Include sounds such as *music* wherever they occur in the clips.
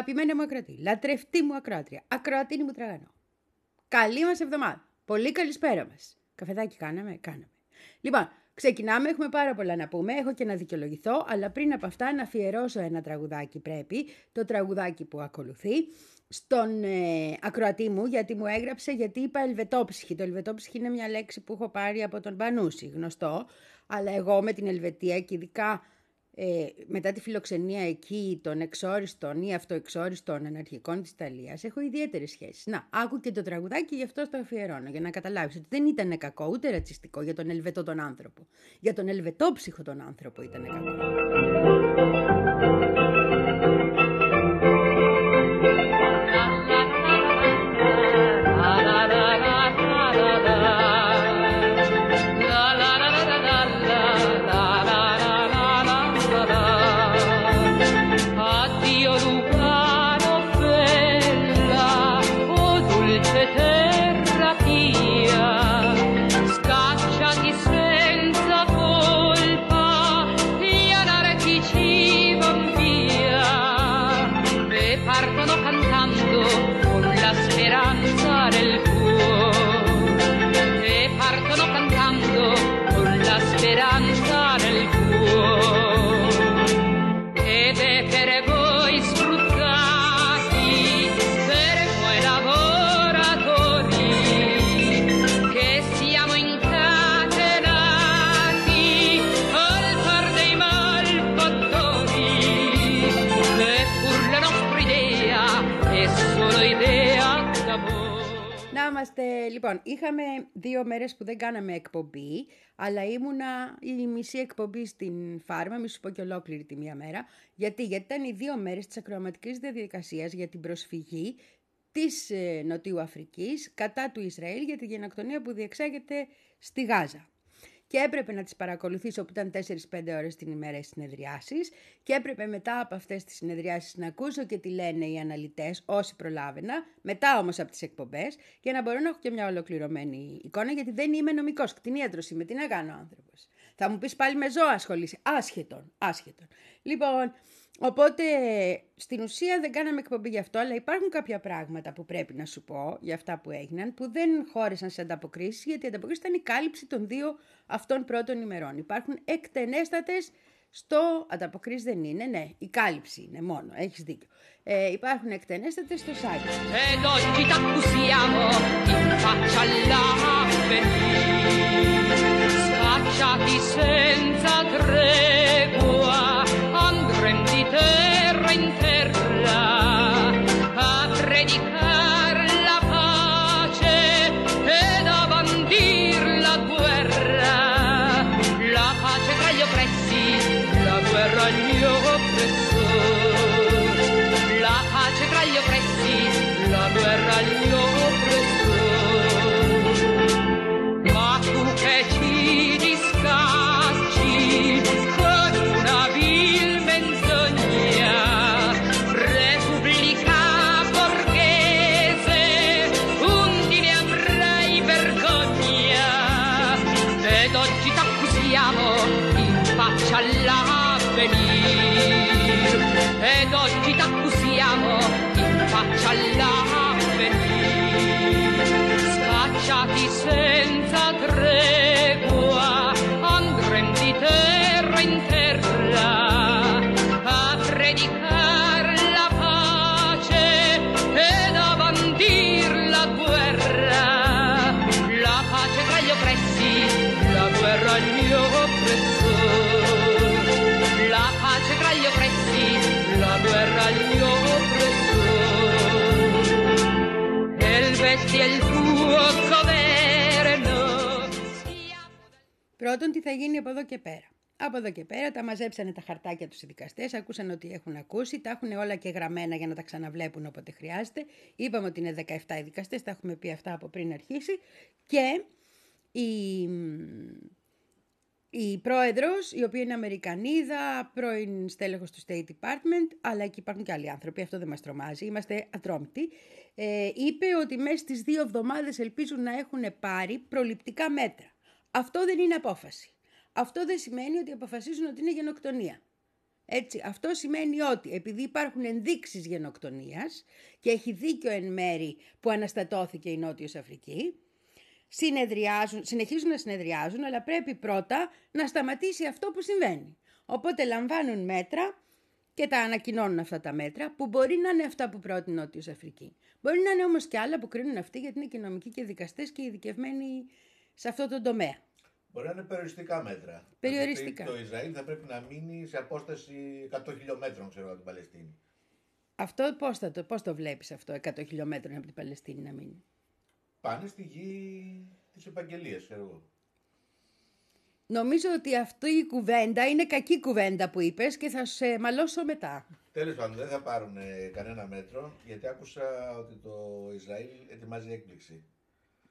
Αγαπημένη μου ακροατή, λατρευτή μου ακροάτρια, ακροατίνη μου τραγανό. Καλή μας εβδομάδα. Πολύ καλησπέρα μας. Καφεδάκι κάναμε, κάναμε. Λοιπόν, ξεκινάμε, έχουμε πάρα πολλά να πούμε, έχω και να δικαιολογηθώ, αλλά πριν από αυτά να αφιερώσω ένα τραγουδάκι πρέπει, το τραγουδάκι που ακολουθεί, στον ε, ακροατή μου, γιατί μου έγραψε, γιατί είπα ελβετόψυχη. Το ελβετόψυχη είναι μια λέξη που έχω πάρει από τον Πανούση, γνωστό, αλλά εγώ με την Ελβετία και ειδικά ε, μετά τη φιλοξενία εκεί των εξόριστων ή αυτοεξόριστων αναρχικών της Ιταλίας έχω ιδιαίτερες σχέσεις. Να, άκου και το τραγουδάκι γι' αυτό το αφιερώνω για να καταλάβεις ότι δεν ήταν κακό ούτε ρατσιστικό για τον Ελβετό τον άνθρωπο. Για τον Ελβετόψυχο τον άνθρωπο ήταν κακό. Λοιπόν, είχαμε δύο μέρες που δεν κάναμε εκπομπή, αλλά ήμουνα η μισή εκπομπή στην φάρμα, μη σου πω και ολόκληρη τη μία μέρα. Γιατί, Γιατί ήταν οι δύο μέρες της ακροαματικής διαδικασίας για την προσφυγή της ε, Νοτιού Αφρικής κατά του Ισραήλ για τη γενοκτονία που διεξάγεται στη Γάζα και έπρεπε να τις παρακολουθήσω που ήταν 4-5 ώρες την ημέρα οι συνεδριάσεις και έπρεπε μετά από αυτές τις συνεδριάσεις να ακούσω και τι λένε οι αναλυτές όσοι προλάβαινα, μετά όμως από τις εκπομπές για να μπορώ να έχω και μια ολοκληρωμένη εικόνα γιατί δεν είμαι νομικός, κτηνίατρος είμαι, τι να κάνω άνθρωπος. Θα μου πεις πάλι με ζώα ασχολείσαι, άσχετον, άσχετον. Λοιπόν, Οπότε στην ουσία δεν κάναμε εκπομπή γι' αυτό, αλλά υπάρχουν κάποια πράγματα που πρέπει να σου πω για αυτά που έγιναν, που δεν χώρισαν σε ανταποκρίσεις, γιατί η ανταποκρίση ήταν η κάλυψη των δύο αυτών πρώτων ημερών. Υπάρχουν εκτενέστατες στο ανταποκρίσεις δεν είναι, ναι, η κάλυψη είναι μόνο, έχεις δίκιο. Ε, υπάρχουν εκτενέστατες στο site. Scacciati senza tregua Rồi 蛋 Πρώτον, τι θα γίνει από εδώ και πέρα. Από εδώ και πέρα τα μαζέψανε τα χαρτάκια τους οι δικαστές, ακούσαν ότι έχουν ακούσει, τα έχουν όλα και γραμμένα για να τα ξαναβλέπουν όποτε χρειάζεται. Είπαμε ότι είναι 17 οι δικαστές, τα έχουμε πει αυτά από πριν αρχίσει. Και η, η πρόεδρος, η οποία είναι Αμερικανίδα, πρώην στέλεχος του State Department, αλλά εκεί υπάρχουν και άλλοι άνθρωποι, αυτό δεν μας τρομάζει, είμαστε ατρόμητοι, ε, είπε ότι μέσα στις δύο εβδομάδες ελπίζουν να έχουν πάρει προληπτικά μέτρα. Αυτό δεν είναι απόφαση. Αυτό δεν σημαίνει ότι αποφασίζουν ότι είναι γενοκτονία. Έτσι, αυτό σημαίνει ότι επειδή υπάρχουν ενδείξεις γενοκτονίας και έχει δίκιο εν μέρη που αναστατώθηκε η Νότιος Αφρική, συνεδριάζουν, συνεχίζουν να συνεδριάζουν, αλλά πρέπει πρώτα να σταματήσει αυτό που συμβαίνει. Οπότε λαμβάνουν μέτρα και τα ανακοινώνουν αυτά τα μέτρα, που μπορεί να είναι αυτά που πρότεινε η Νότιος Αφρική. Μπορεί να είναι όμως και άλλα που κρίνουν αυτοί, γιατί είναι και νομικοί και δικαστές και ειδικευμένοι σε αυτό το τομέα. Μπορεί να είναι περιοριστικά μέτρα. Περιοριστικά. Το Ισραήλ θα πρέπει να μείνει σε απόσταση 100 χιλιόμετρων, ξέρω, από την Παλαιστίνη. Αυτό πώς, θα το, πώς το βλέπεις αυτό, 100 χιλιόμετρων από την Παλαιστίνη να μείνει; Πάνε στη γη της επαγγελίας, ξέρω εγώ. Νομίζω ότι αυτή η κουβέντα είναι κακή κουβέντα που είπες και θα σε μαλώσω μετά. Τέλος πάντων, δεν θα πάρουν ε, κανένα μέτρο, γιατί άκουσα ότι το Ισραήλ ετοιμάζει έκπληξη.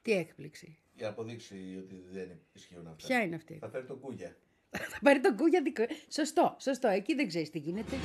Τι έκπληξη. Για να αποδείξει ότι δεν ισχύουν αυτά. Ποια είναι αυτή; Θα φέρει το κούγια. *laughs* θα πάρει τον κούγια δικό. Σωστό, σωστό. Εκεί δεν ξέρεις τι γίνεται.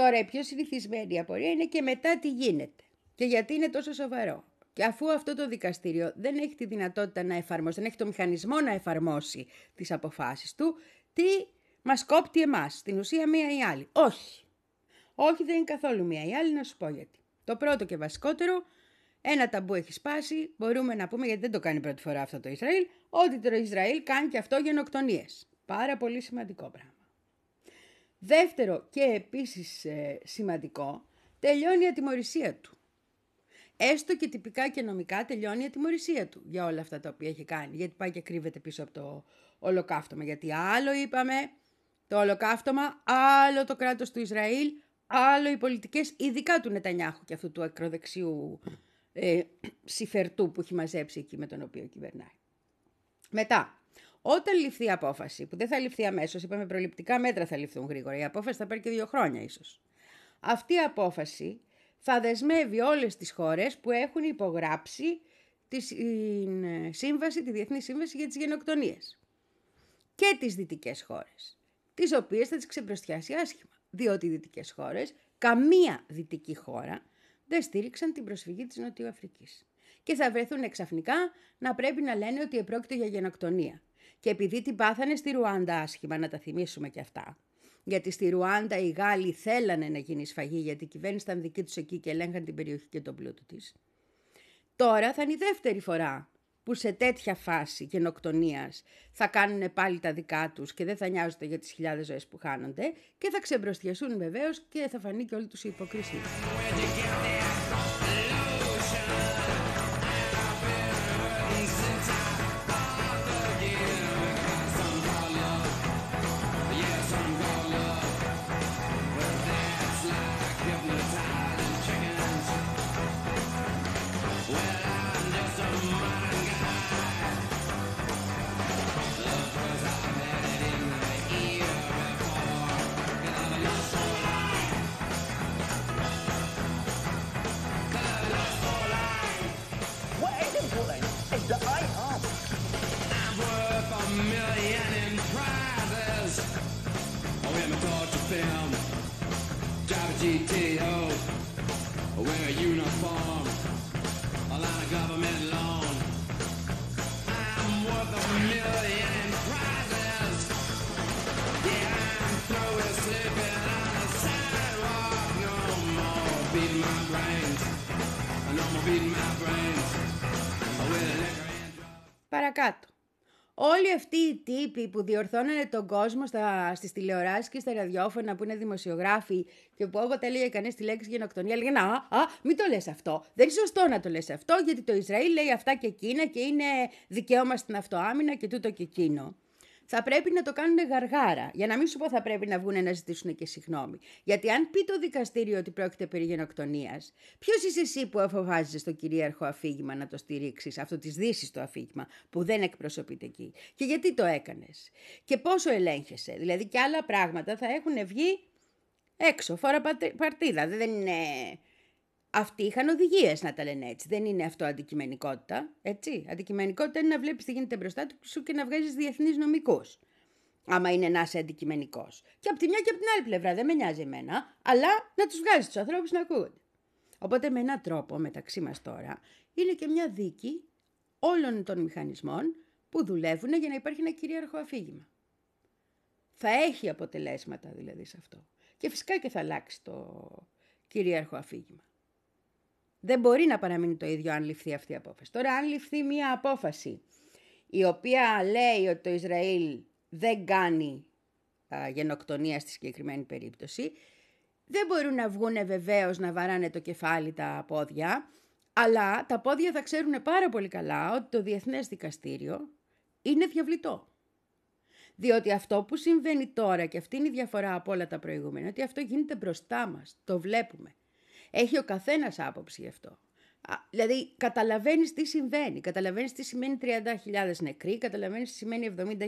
Τώρα η πιο συνηθισμένη απορία είναι και μετά τι γίνεται και γιατί είναι τόσο σοβαρό. Και αφού αυτό το δικαστήριο δεν έχει τη δυνατότητα να εφαρμόσει, δεν έχει το μηχανισμό να εφαρμόσει τις αποφάσεις του, τι μας κόπτει εμάς, στην ουσία μία ή άλλη. Όχι. Όχι δεν είναι καθόλου μία ή άλλη, να σου πω γιατί. Το πρώτο και βασικότερο, ένα ταμπού έχει σπάσει, μπορούμε να πούμε, γιατί δεν το κάνει πρώτη φορά αυτό το Ισραήλ, ότι το Ισραήλ κάνει και αυτό γενοκτονίες. Πάρα πολύ σημαντικό πράγμα. Δεύτερο και επίσης ε, σημαντικό, τελειώνει η ατιμορρησία του. Έστω και τυπικά και νομικά τελειώνει η ατιμορρησία του για όλα αυτά τα οποία έχει κάνει. Γιατί πάει και κρύβεται πίσω από το ολοκαύτωμα. Γιατί άλλο είπαμε το ολοκαύτωμα, άλλο το κράτος του Ισραήλ, άλλο οι πολιτικές, ειδικά του Νετανιάχου και αυτού του ακροδεξιού ε, *clears throat* συφερτού που έχει μαζέψει εκεί με τον οποίο κυβερνάει. Μετά, όταν ληφθεί η απόφαση, που δεν θα ληφθεί αμέσως, είπαμε προληπτικά μέτρα θα ληφθούν γρήγορα. Η απόφαση θα πάρει και δύο χρόνια ίσως. Αυτή η απόφαση θα δεσμεύει όλες τις χώρες που έχουν υπογράψει τη σύμβαση, τη Διεθνή Σύμβαση για τις Γενοκτονίες. Και τις δυτικές χώρες, τις οποίες θα τις ξεπροστιάσει άσχημα. Διότι οι δυτικές χώρες, καμία δυτική χώρα, δεν στήριξαν την προσφυγή της Νοτιοαφρικής. Και θα βρεθούν εξαφνικά να πρέπει να λένε ότι επρόκειτο για γενοκτονία. Και επειδή την πάθανε στη Ρουάντα άσχημα, να τα θυμίσουμε και αυτά. Γιατί στη Ρουάντα οι Γάλλοι θέλανε να γίνει σφαγή, γιατί η κυβέρνηση ήταν δική τους εκεί και ελέγχαν την περιοχή και τον πλούτο της. Τώρα θα είναι η δεύτερη φορά που σε τέτοια φάση γενοκτονία θα κάνουν πάλι τα δικά τους και δεν θα νοιάζονται για τις χιλιάδες ζωές που χάνονται και θα ξεμπροστιασούν βεβαίως και θα φανεί και όλη τους η υποκρισία. When my torture film Drive a GTO Wear a uniform A of government loan. I'm worth a million in prizes. Yeah, I'm through with sleeping on the sidewalk. No more beating my brains. No more beating my brains. Όλοι αυτοί οι τύποι που διορθώνουν τον κόσμο στα, στις τηλεοράσεις και στα ραδιόφωνα που είναι δημοσιογράφοι και που όποτε έλεγε κανείς τη λέξη γενοκτονία λέγανε «Α, α, μην το λες αυτό, δεν είναι σωστό να το λες αυτό γιατί το Ισραήλ λέει αυτά και εκείνα και είναι δικαίωμα στην αυτοάμυνα και τούτο και εκείνο» θα πρέπει να το κάνουν γαργάρα. Για να μην σου πω θα πρέπει να βγουν να ζητήσουν και συγγνώμη. Γιατί αν πει το δικαστήριο ότι πρόκειται περί γενοκτονίας, ποιος είσαι εσύ που αποφάσισες το κυρίαρχο αφήγημα να το στηρίξεις, αυτό της Δύσης το αφήγημα, που δεν εκπροσωπείται εκεί; Και γιατί το έκανες; Και πόσο ελέγχεσαι; Δηλαδή και άλλα πράγματα θα έχουν βγει έξω, φορά παρτίδα. Δεν είναι αυτοί είχαν οδηγίες να τα λένε έτσι. Δεν είναι αυτό αντικειμενικότητα. Έτσι. Αντικειμενικότητα είναι να βλέπεις τι γίνεται μπροστά σου και να βγάζεις διεθνείς νομικούς. Άμα είναι να είσαι αντικειμενικός. Και από τη μια και από την άλλη πλευρά δεν με νοιάζει εμένα, αλλά να τους βγάζεις τους ανθρώπους να ακούγονται. Οπότε με έναν τρόπο μεταξύ μας τώρα είναι και μια δίκη όλων των μηχανισμών που δουλεύουν για να υπάρχει ένα κυρίαρχο αφήγημα. Θα έχει αποτελέσματα δηλαδή σε αυτό. Και φυσικά και θα αλλάξει το κυρίαρχο αφήγημα. Δεν μπορεί να παραμείνει το ίδιο αν ληφθεί αυτή η απόφαση. Τώρα, αν ληφθεί μια απόφαση η οποία λέει ότι το Ισραήλ δεν κάνει α, γενοκτονία στη συγκεκριμένη περίπτωση, δεν μπορούν να βγουν βεβαίως να βαράνε το κεφάλι τα πόδια, αλλά τα πόδια θα ξέρουν πάρα πολύ καλά ότι το Διεθνές Δικαστήριο είναι διαβλητό. Διότι αυτό που συμβαίνει τώρα, και αυτή είναι η διαφορά από όλα τα προηγούμενα, ότι αυτό γίνεται μπροστά μας, το βλέπουμε. Έχει ο καθένας άποψη γι' αυτό. Δηλαδή, καταλαβαίνεις τι συμβαίνει. Καταλαβαίνεις τι σημαίνει 30.000 νεκροί, καταλαβαίνεις τι σημαίνει 70.000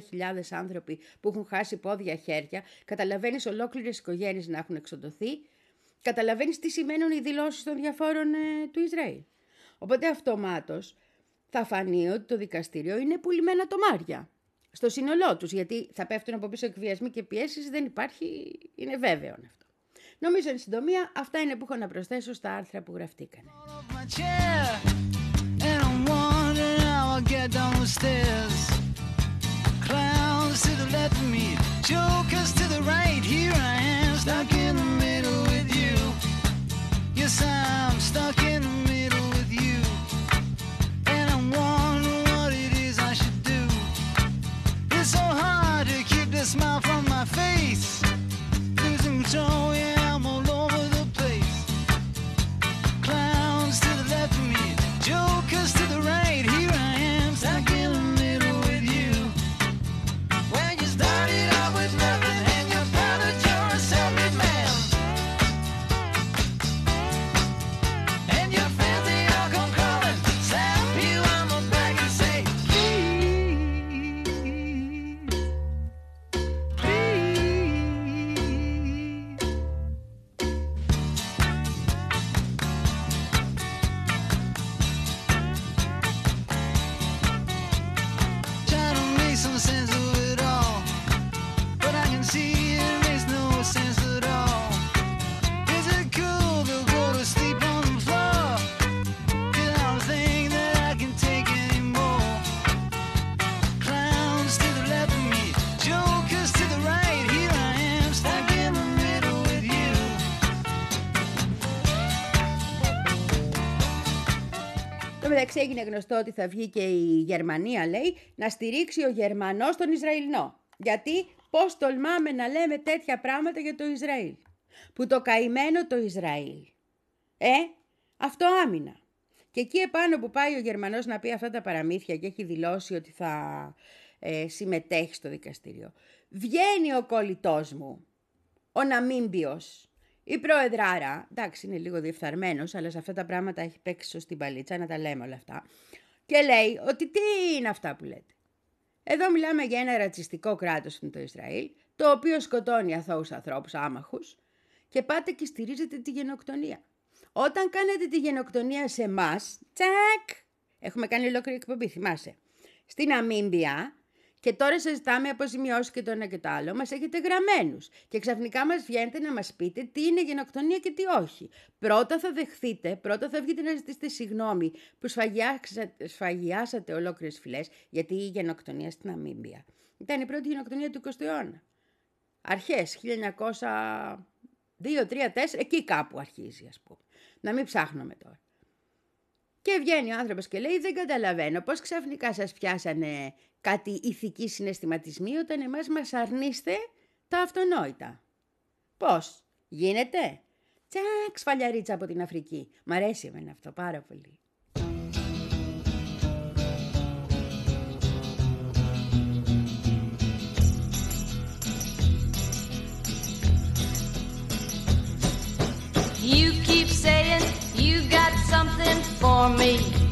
άνθρωποι που έχουν χάσει πόδια, χέρια, καταλαβαίνεις ολόκληρες οικογένειες να έχουν εξοντωθεί, καταλαβαίνεις τι σημαίνουν οι δηλώσεις των διαφόρων ε, του Ισραήλ. Οπότε αυτομάτως θα φανεί ότι το δικαστήριο είναι πουλημένα τομάρια στο σύνολό τους, γιατί θα πέφτουν από πίσω εκβιασμοί και πιέσεις, δεν υπάρχει, είναι βέβαιο αυτό. Νομίζω εν συντομία αυτά είναι που έχω να προσθέσω στα άρθρα που γραφτήκαν. Clowns to έγινε γνωστό ότι θα βγει και η Γερμανία, λέει, να στηρίξει ο Γερμανός τον Ισραηλινό. Γιατί πώς τολμάμε να λέμε τέτοια πράγματα για το Ισραήλ. Που το καημένο το Ισραήλ. Ε, αυτό άμυνα. Και εκεί επάνω που πάει ο Γερμανός να πει αυτά τα παραμύθια και έχει δηλώσει ότι θα ε, συμμετέχει στο δικαστήριο. Βγαίνει ο κολλητός μου, ο Ναμίμπιος, η πρόεδράρα, εντάξει είναι λίγο διεφθαρμένος, αλλά σε αυτά τα πράγματα έχει παίξει σωστή παλίτσα, να τα λέμε όλα αυτά. Και λέει ότι τι είναι αυτά που λέτε. Εδώ μιλάμε για ένα ρατσιστικό κράτος που είναι το Ισραήλ, το οποίο σκοτώνει αθώους ανθρώπους άμαχους και πάτε και στηρίζετε τη γενοκτονία. Όταν κάνετε τη γενοκτονία σε εμάς, τσακ, έχουμε κάνει ολόκληρη εκπομπή, θυμάσαι. Στην Αμίμπια και τώρα ζητάμε αποζημιώσεις και το ένα και το άλλο. Μας έχετε γραμμένους. Και ξαφνικά μας βγαίνετε να μας πείτε τι είναι γενοκτονία και τι όχι. Πρώτα θα δεχθείτε, πρώτα θα βγείτε να ζητήσετε συγγνώμη που σφαγιάσατε ολόκληρες φυλές, γιατί η γενοκτονία στην Αμίμπια ήταν η πρώτη γενοκτονία του 20ου αιώνα. Αρχές 1902, 3, 4, εκεί κάπου αρχίζει, ας πούμε. Να μην ψάχνουμε τώρα. Και βγαίνει ο άνθρωπος και λέει δεν καταλαβαίνω πώς ξαφνικά σας πιάσανε κάτι ηθικοί συναισθηματισμοί όταν εμάς μας αρνείστε τα αυτονόητα. Πώς, γίνεται; Τσακ, σφαλιαρίτσα από την Αφρική. Μ' αρέσει εμένα αυτό πάρα πολύ. You keep saying you got something for me.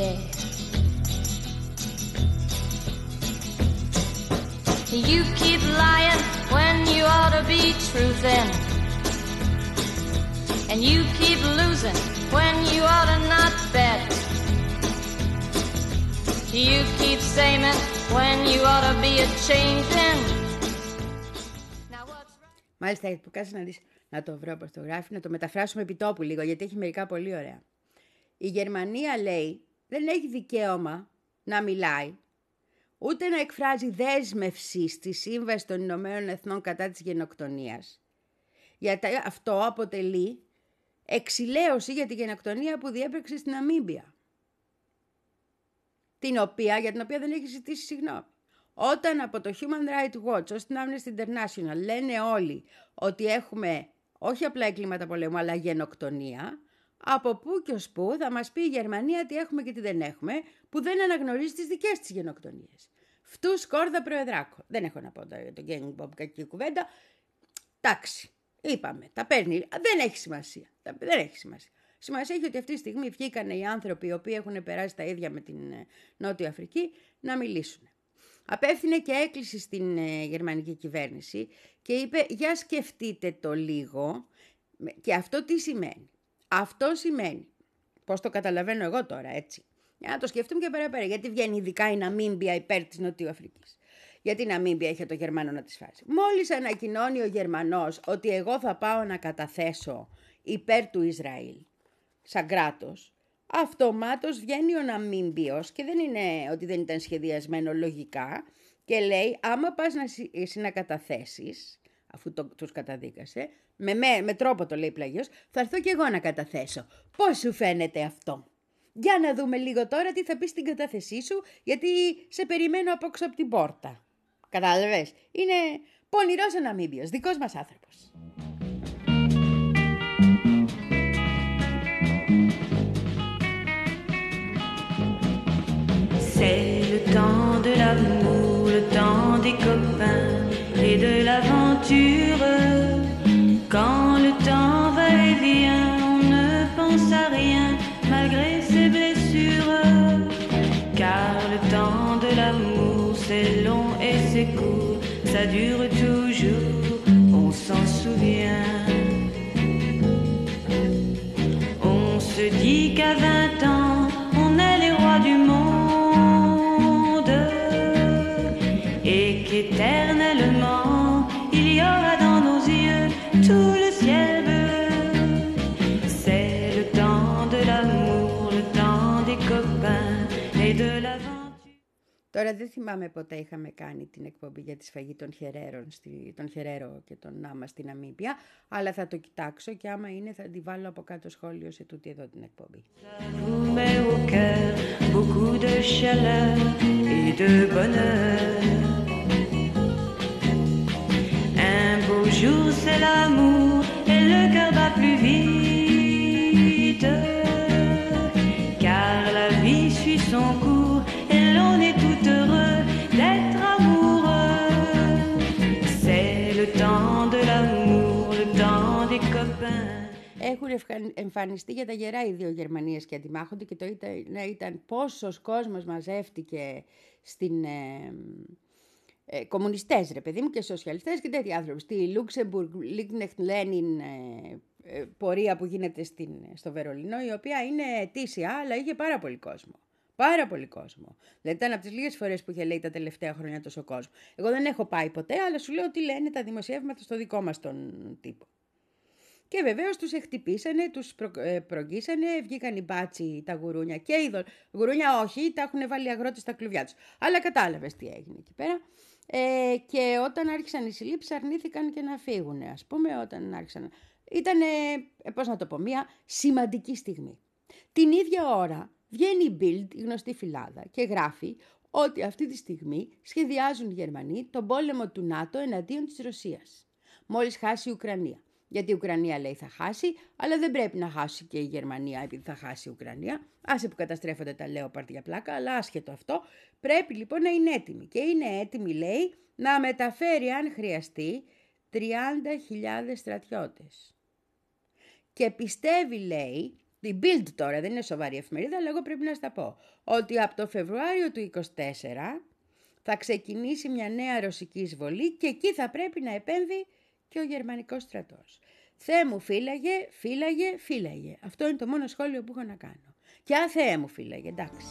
Yeah. You keep lying when you ought to be truthing. And you keep losing when you ought to not bet. You keep saying when you ought to be a changing. Now what's wrong? Μάλιστα, που κάτσε να δεις, να το βρω πώς το γράφει, να το μεταφράσουμε επί τόπου λίγο, γιατί έχει μερικά πολύ ωραία. Η Γερμανία λέει δεν έχει δικαίωμα να μιλάει, ούτε να εκφράζει δέσμευση στη Σύμβαση των Ηνωμένων Εθνών κατά της γενοκτονίας. Γιατί αυτό αποτελεί εξηλαίωση για τη γενοκτονία που διέπραξε στην Αμίμπια. Την οποία, για την οποία δεν έχει ζητήσει συγγνώμη. Όταν από το Human Rights Watch ως την Amnesty International λένε όλοι ότι έχουμε όχι απλά εγκλήματα πολέμου αλλά γενοκτονία, από πού και ως πού θα μας πει η Γερμανία τι έχουμε και τι δεν έχουμε, που δεν αναγνωρίζει τις δικές της γενοκτονίες. Φτούς σκόρδα προεδράκο. Δεν έχω να πω για τον Γκένγκ Μπομπ κακή κουβέντα. Εντάξει, είπαμε, τα παίρνει. Δεν έχει σημασία. Δεν έχει σημασία. Σημασία έχει ότι αυτή τη στιγμή βγήκαν οι άνθρωποι οι οποίοι έχουν περάσει τα ίδια με την ε, Νότια Αφρική να μιλήσουν. Απέφθινε και έκκληση στην ε, γερμανική κυβέρνηση και είπε για σκεφτείτε το λίγο και αυτό τι σημαίνει; Αυτό σημαίνει, πώς το καταλαβαίνω εγώ τώρα έτσι, για να το σκεφτούμε και πέρα πέρα, γιατί βγαίνει ειδικά η Ναμίμπια υπέρ της Νοτιού Αφρικής. Γιατί η Ναμίμπια είχε το Γερμανό να τη φάσει. Μόλις ανακοινώνει ο Γερμανός ότι εγώ θα πάω να καταθέσω υπέρ του Ισραήλ, σαν κράτος, αυτομάτως βγαίνει ο Ναμίμπιος και δεν είναι ότι δεν ήταν σχεδιασμένο λογικά και λέει άμα πας να, εσύ να καταθέσεις, αφού το, τους καταδίκασε, με, με, με τρόπο το λέει πλαγιος, θα έρθω και εγώ να καταθέσω. Πώς σου φαίνεται αυτό; Για να δούμε λίγο τώρα τι θα πεις στην κατάθεσή σου, γιατί σε περιμένω απόξω από την πόρτα. Κατάλαβες, είναι πονηρός ο Ναμίμπιος, δικός μας άνθρωπος. C'est le temps de l'amour, le temps des copains et de Quand le temps va et vient, on ne pense à rien malgré ses blessures. Car le temps de l'amour, c'est long et c'est court, ça dure Τώρα δεν θυμάμαι ποτέ είχαμε κάνει την εκπομπή για τη σφαγή των χερέρων, στη, τον χερέρο και τον Νάμα στην Αμήπια, αλλά θα το κοιτάξω και άμα είναι θα τη βάλω από κάτω σχόλιο σε τούτη εδώ την εκπομπή. vous met au cœur beaucoup de chaleur et de bonheur. Un beau jour, c'est l'amour et le cœur bat plus vite. Car la vie suit son cours d'être amoureux. C'est le temps de l'amour, le temps des copains. Έχουν ευχα- εμφανιστεί για τα γερά οι δύο Γερμανίες και αντιμάχονται και το ήταν, ναι, ήταν πόσος κόσμος μαζεύτηκε στην, ε, ε, κομμουνιστές ρε παιδί μου και σοσιαλιστές και τέτοιοι άνθρωποι. Στη Λούξεμπουργκ, Λίγκνεχτ, Λένιν, ε, ε, πορεία που γίνεται στην, στο Βερολίνο, η οποία είναι αιτήσια, αλλά είχε πάρα πολύ κόσμο. Πάρα πολύ κόσμο. Δηλαδή ήταν από τις λίγες φορές που είχε λέει τα τελευταία χρόνια τόσο κόσμο. Εγώ δεν έχω πάει ποτέ, αλλά σου λέω ότι λένε τα δημοσιεύματα στο δικό μας τον τύπο. Και βεβαίως τους εκτυπήσανε, τους προ, ε, προγγίσανε, βγήκαν οι μπάτσι τα γουρούνια και οι δολ... Γουρούνια όχι, τα έχουν βάλει αγρότες στα κλουβιά τους. Αλλά κατάλαβες τι έγινε εκεί πέρα. Ε, και όταν άρχισαν οι συλλήψεις, αρνήθηκαν και να φύγουν. Α πούμε, όταν άρχισαν. Ήταν, ε, πώς να το πω, μια σημαντική στιγμή. Την ίδια ώρα βγαίνει η Bild, η γνωστή φυλάδα, και γράφει ότι αυτή τη στιγμή σχεδιάζουν οι Γερμανοί τον πόλεμο του ΝΑΤΟ εναντίον της Ρωσίας. Μόλις χάσει η Ουκρανία. Γιατί η Ουκρανία λέει θα χάσει, αλλά δεν πρέπει να χάσει και η Γερμανία επειδή θα χάσει η Ουκρανία. Άσε που καταστρέφονται τα λέω για πλάκα, αλλά άσχετο αυτό. Πρέπει λοιπόν να είναι έτοιμη. Και είναι έτοιμη, λέει, να μεταφέρει αν χρειαστεί 30.000 στρατιώτες. Και πιστεύει, λέει, η Bild τώρα δεν είναι σοβαρή εφημερίδα, αλλά εγώ πρέπει να στα πω, ότι από το Φεβρουάριο του 24 θα ξεκινήσει μια νέα ρωσική εισβολή και εκεί θα πρέπει να επέμβει και ο γερμανικός στρατός. Θεέ μου φύλαγε, φύλαγε, φύλαγε. Αυτό είναι το μόνο σχόλιο που έχω να κάνω. Και αν Θεέ μου φύλαγε, εντάξει.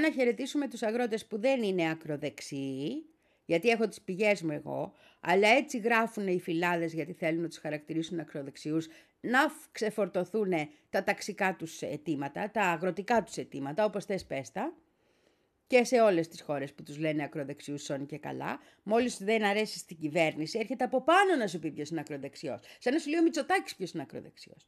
Να χαιρετήσουμε τους αγρότες που δεν είναι ακροδεξιοί, γιατί έχω τις πηγές μου εγώ, αλλά έτσι γράφουν οι φυλάδες γιατί θέλουν να τους χαρακτηρίσουν ακροδεξιούς, να φ- ξεφορτωθούν τα ταξικά τους αιτήματα, τα αγροτικά τους αιτήματα, όπως θες πες τα, και σε όλες τις χώρες που τους λένε ακροδεξιούς σώνει και καλά, μόλις δεν αρέσει στην κυβέρνηση, έρχεται από πάνω να σου πει ποιος είναι ακροδεξιός. Σαν να σου λέει ο Μητσοτάκης ποιος είναι ακροδεξιός.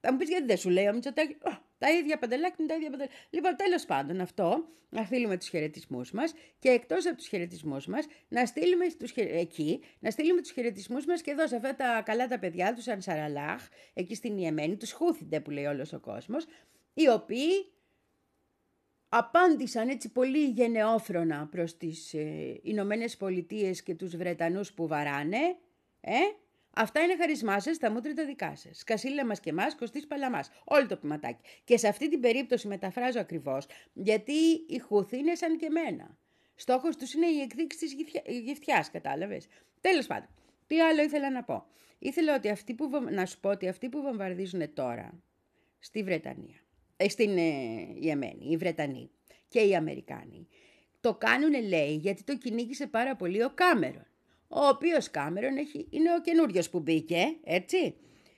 Θα μου πεις γιατί δεν σου λέει ο Μητσοτάκης; Τα ίδια παντελάκια είναι τα ίδια παντελάκια. Λοιπόν, τέλος πάντων, αυτό να στείλουμε τους χαιρετισμούς μας και εκτός από τους χαιρετισμούς μας, να στείλουμε τους, χε- εκεί, να στείλουμε τους χαιρετισμούς μας και εδώ σε αυτά τα καλά τα παιδιά του Σαν Σαραλάχ, εκεί στην Ιεμένη, τους Χούθιντε που λέει όλος ο κόσμος, οι οποίοι απάντησαν έτσι πολύ γενναιόφρονα προς τις ε, Ηνωμένες Πολιτείες και τους Βρετανούς που βαράνε, ε, Αυτά είναι χαρισμά σας, τα μούτρα τα δικά σας. Σκασίλα μας και εμάς, κοστή παλαμάς. Όλο το ποιηματάκι. Και σε αυτή την περίπτωση μεταφράζω ακριβώς, γιατί οι Χούθοι είναι σαν και εμένα. Στόχος τους είναι η εκδίκηση της γυφτιά, κατάλαβες. Τέλος πάντων, τι άλλο ήθελα να πω. Ήθελα ότι αυτοί που, βομ- να σου πω ότι αυτοί που βομβαρδίζουν τώρα στη Βρετανία, ε, στην ε, Ιεμένη, οι Βρετανοί και οι Αμερικάνοι, το κάνουν λέει γιατί το κυνήγησε πάρα πολύ ο Κάμερον. Ο οποίος Κάμερον έχει, είναι ο καινούριος που μπήκε, έτσι.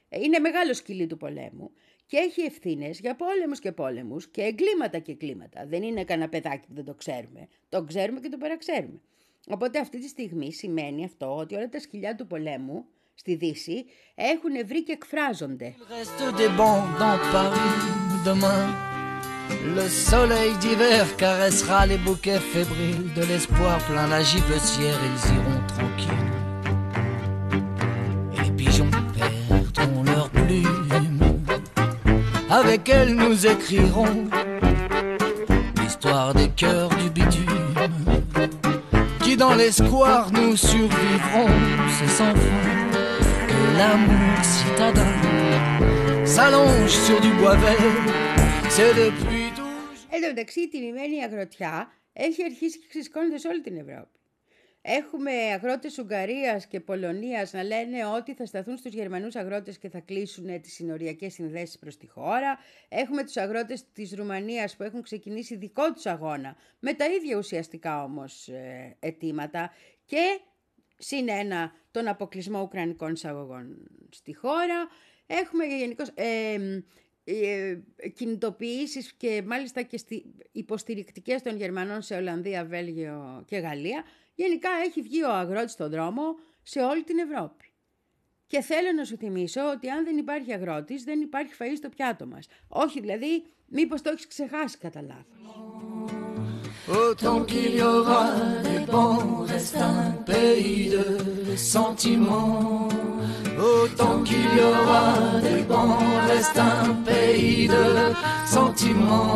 Ε, Είναι μεγάλο σκυλί του πολέμου και έχει ευθύνες για πόλεμους και πόλεμους και εγκλήματα και εγκλήματα. Δεν είναι κανένα παιδάκι που δεν το ξέρουμε. Το ξέρουμε και το παραξέρουμε. Οπότε αυτή τη στιγμή σημαίνει αυτό ότι όλα τα σκυλιά του πολέμου στη Δύση έχουν βρει και εκφράζονται. Le soleil d'hiver caressera les bouquets fébriles de l'espoir plein la gibecière, ils iront tranquilles. Et les pigeons perdront leurs plumes. Avec elles nous écrirons l'histoire des cœurs du bitume. Qui dans les squares nous survivront, c'est sans fin que l'amour citadin s'allonge sur du bois vert. Εν τω μεταξύ η τιμημένη αγροτιά έχει αρχίσει και ξεσκόνεται σε όλη την Ευρώπη. Έχουμε αγρότες Ουγγαρίας και Πολωνίας να λένε ότι θα σταθούν στους Γερμανούς αγρότες και θα κλείσουν τις συνοριακές συνδέσεις προς τη χώρα. Έχουμε τους αγρότες της Ρουμανίας που έχουν ξεκινήσει δικό τους αγώνα με τα ίδια ουσιαστικά όμως ε, αιτήματα και συν ένα τον αποκλεισμό ουκρανικών εισαγωγών στη χώρα. Έχουμε γενικώς ε, ε, κινητοποιήσεις και μάλιστα και στη, υποστηρικτικές των Γερμανών σε Ολλανδία, Βέλγιο και Γαλλία. Γενικά έχει βγει ο αγρότης στον δρόμο σε όλη την Ευρώπη. Και θέλω να σου θυμίσω ότι αν δεν υπάρχει αγρότης δεν υπάρχει φαΐ στο πιάτο μας. Όχι δηλαδή, μήπως το έχεις ξεχάσει κατά λάθος. Autant qu'il y aura des bancs, reste un pays de sentiments. Autant qu'il y aura des bancs, reste un pays de sentiments.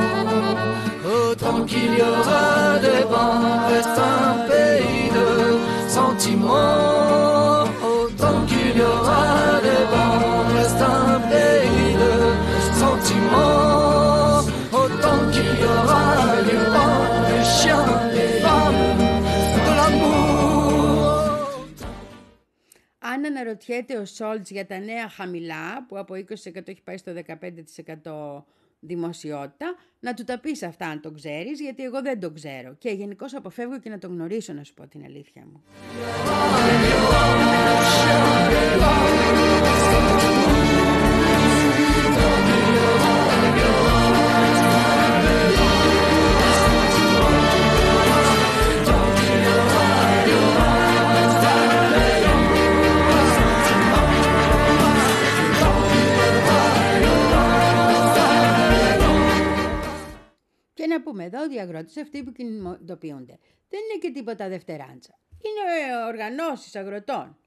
Autant qu'il y aura des bancs, reste un pays de sentiments. Autant qu'il y aura des bancs, reste un pays de sentiments. Αν αναρωτιέται ο Σόλτς για τα νέα χαμηλά, που από 20% έχει πάει στο 15% δημοσιότητα, να του τα πεις αυτά αν το ξέρεις, γιατί εγώ δεν το ξέρω. Και γενικώς αποφεύγω και να το γνωρίσω, να σου πω την αλήθεια μου. Και να πούμε εδώ ότι οι αγρότες αυτοί που κινητοποιούνται δεν είναι και τίποτα δευτεράντσα. Είναι οργανώσεις αγροτών.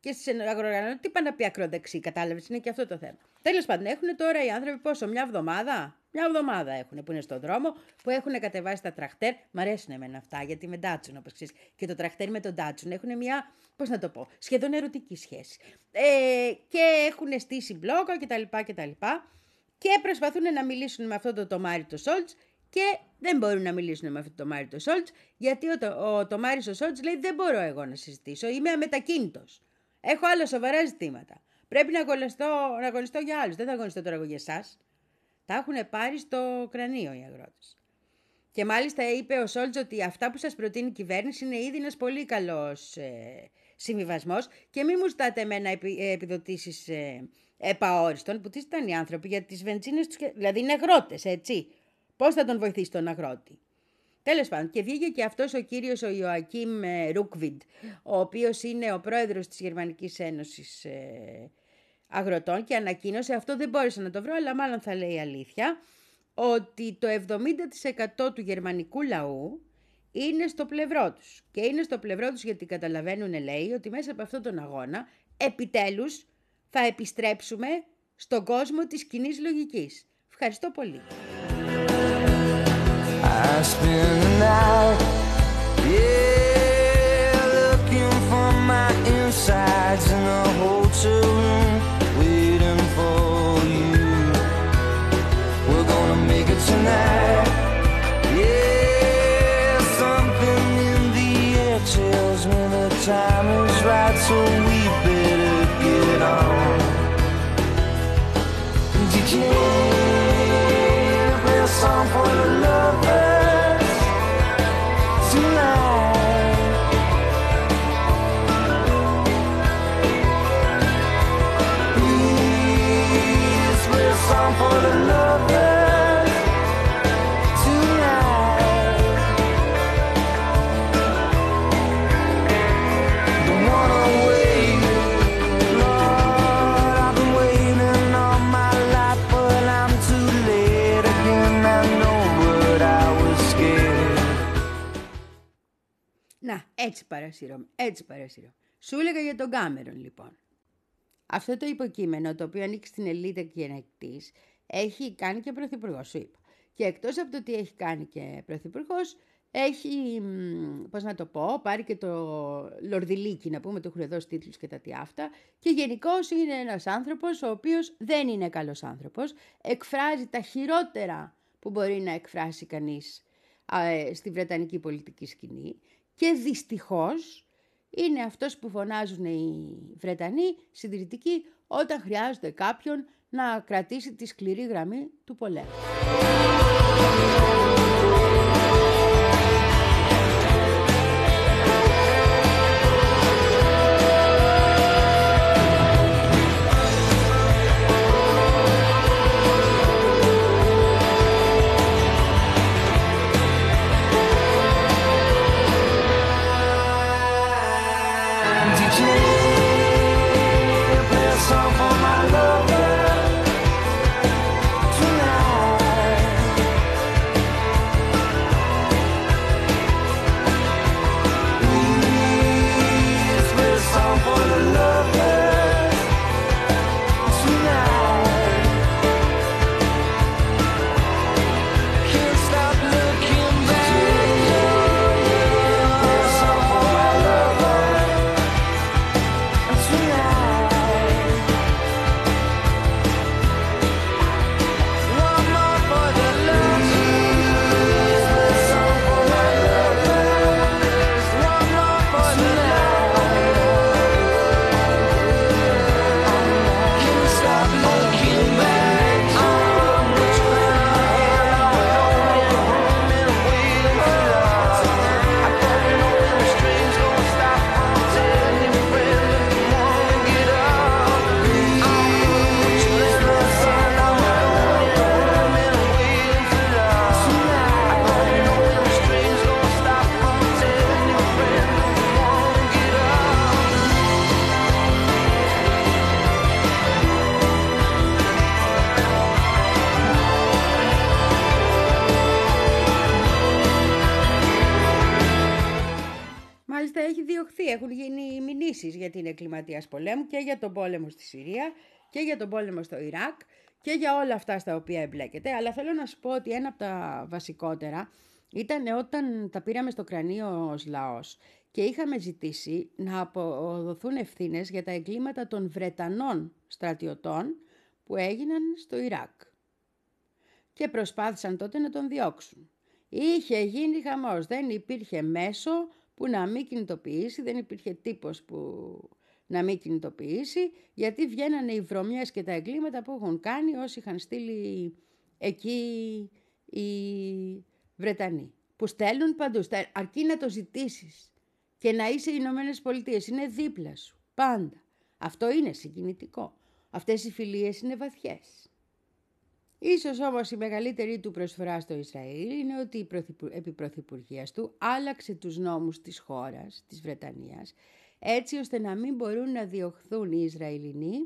Και στις αγροοργανώσεις, τι πάνε να πει ακροδεξί, κατάλαβες, είναι και αυτό το θέμα. Τέλος πάντων, έχουν τώρα οι άνθρωποι πόσο, μια εβδομάδα; Μια εβδομάδα έχουν που είναι στον δρόμο, που έχουν κατεβάσει τα τραχτέρ. Μ' αρέσουν εμένα αυτά, γιατί με ντάτσουν, όπως ξέρεις. Και το τραχτέρ με τον ντάτσουν έχουν μια, πώς να το πω, σχεδόν ερωτική σχέση. Ε, και έχουν στήσει μπλόκα κτλ. κτλ. Και προσπαθούν να μιλήσουν με αυτό το τομάρι το Σόλτς και δεν μπορούν να μιλήσουν με αυτό το τομάρι το Σόλτς, γιατί ο, το, ο τομάρι ο Σόλτς λέει: Δεν μπορώ εγώ να συζητήσω, είμαι αμετακίνητος. Έχω άλλα σοβαρά ζητήματα. Πρέπει να αγωνιστώ, να αγωνιστώ για άλλους. Δεν θα αγωνιστώ τώρα εγώ για εσάς. Τα έχουν πάρει στο κρανίο οι αγρότες. Και μάλιστα είπε ο Σόλτς ότι αυτά που σας προτείνει η κυβέρνηση είναι ήδη ένας πολύ καλός ε, συμβιβασμός και μην μου ζητάτε εμένα επι, ε, επιδοτήσεις ε, επαόριστον, που τι ήταν οι άνθρωποι για τις βενζίνες τους. Δηλαδή είναι αγρότες, έτσι. Πώς θα τον βοηθήσει τον αγρότη. Τέλος πάντων, και βγήκε και αυτός ο κύριος ο Ιωακίμ ε, Ρούκβιντ, ο οποίος είναι ο πρόεδρος της Γερμανικής Ένωσης ε, Αγροτών και ανακοίνωσε, αυτό δεν μπόρεσα να το βρω, αλλά μάλλον θα λέει αλήθεια, ότι το 70% του γερμανικού λαού είναι στο πλευρό τους. Και είναι στο πλευρό τους γιατί καταλαβαίνουν, λέει, ότι μέσα από αυτόν τον αγώνα, επιτέλους, θα επιστρέψουμε στον κόσμο της κοινή λογικής. Ευχαριστώ πολύ. I spend the night, yeah, looking for my insides in a hotel room, waiting for you. We're gonna make it tonight, yeah. Something in the air tells me the time is right, so we better get on. Did Να, έτσι παρασύρωμαι, έτσι παρασύρωμαι. Σου έλεγα για τον Κάμερον λοιπόν. Αυτό το υποκείμενο το οποίο ανήκει στην Ελίτα και της έχει κάνει και πρωθυπουργό, σου είπα. Και εκτός από το ότι έχει κάνει και πρωθυπουργός, έχει, μ, πώς να το πω, πάρει και το λορδιλίκι, να πούμε, το έχουν δώσει τίτλους και τα τι αυτά. Και γενικώς είναι ένας άνθρωπος ο οποίος δεν είναι καλός άνθρωπος. Εκφράζει τα χειρότερα που μπορεί να εκφράσει κανείς α, ε, στη Βρετανική πολιτική σκηνή. Και δυστυχώς είναι αυτός που φωνάζουν οι Βρετανοί συντηρητικοί όταν χρειάζονται κάποιον να κρατήσει τη σκληρή γραμμή του πολέμου. Την εγκληματία πολέμου και για τον πόλεμο στη Συρία και για τον πόλεμο στο Ιράκ και για όλα αυτά στα οποία εμπλέκεται. Αλλά θέλω να σου πω ότι ένα από τα βασικότερα ήταν όταν τα πήραμε στο κρανίο ως λαός και είχαμε ζητήσει να αποδοθούν ευθύνες για τα εγκλήματα των Βρετανών στρατιωτών που έγιναν στο Ιράκ και προσπάθησαν τότε να τον διώξουν. Είχε γίνει χαμός, δεν υπήρχε μέσο που να μην κινητοποιήσει, δεν υπήρχε τύπος που να μην κινητοποιήσει, γιατί βγαίνανε οι βρωμιές και τα εγκλήματα που έχουν κάνει όσοι είχαν στείλει εκεί οι Βρετανοί. Που στέλνουν παντού, στα- αρκεί να το ζητήσεις και να είσαι οι Ηνωμένες Πολιτείες. είναι δίπλα σου, πάντα. Αυτό είναι συγκινητικό. Αυτές οι φιλίες είναι βαθιές. Ίσως όμως η μεγαλύτερη του προσφορά στο Ισραήλ είναι ότι η πρωθυπου- επί πρωθυπουργίας του άλλαξε τους νόμους της χώρας, της Βρετανίας, έτσι ώστε να μην μπορούν να διωχθούν οι Ισραηλινοί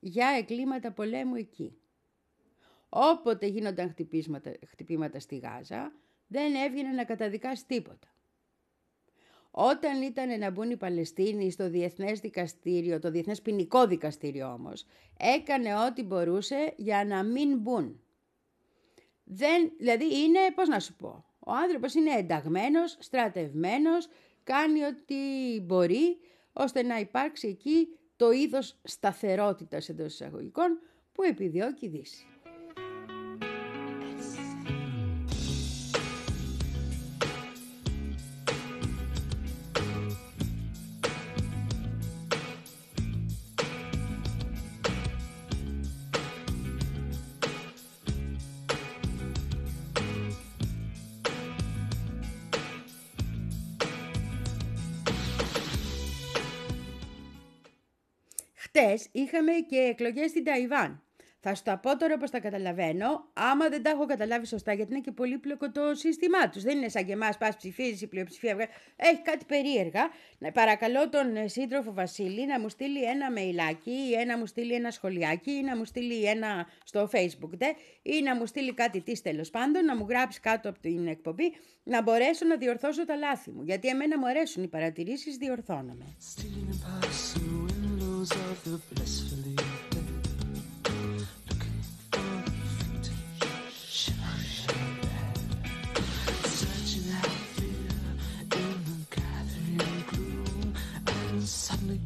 για εγκλήματα πολέμου εκεί. Όποτε γίνονταν χτυπήματα, χτυπήματα στη Γάζα, δεν έβγαινε να καταδικάσει τίποτα. Όταν ήταν να μπουν οι Παλαιστίνοι στο Διεθνές Δικαστήριο, το Διεθνές Ποινικό Δικαστήριο όμως, έκανε ό,τι μπορούσε για να μην μπουν. Δεν, δηλαδή είναι, πώς να σου πω, ο άνθρωπος είναι ενταγμένος, στρατευμένος, κάνει ό,τι μπορεί, ώστε να υπάρξει εκεί το είδος σταθερότητας εντός εισαγωγικών που επιδιώκει η Δύση. Χτες είχαμε και εκλογές στην Ταϊβάν. Θα Θα σου τα πω τώρα όπως τα καταλαβαίνω, άμα δεν τα έχω καταλάβει σωστά, γιατί είναι και πολύπλοκο το σύστημά τους. Δεν είναι σαν και εμάς, πας ψηφίζεις, η πλειοψηφία βγάζει. Έχει κάτι περίεργα. Να, παρακαλώ τον ε, σύντροφο Βασίλη να μου στείλει ένα μεϊλάκι ή ένα μου στείλει ένα σχολιάκι ή να μου στείλει ένα στο facebook δε, ή να μου στείλει κάτι της τέλος πάντων, να μου γράψει κάτω από την εκπομπή, να μπορέσω να διορθώσω τα λάθη μου. Γιατί εμένα μου αρέσουν οι παρατηρήσεις, διορθώνομαι. Windows of the blissfully dead. Looking for. Searching out fear in the gathering gloom. And suddenly,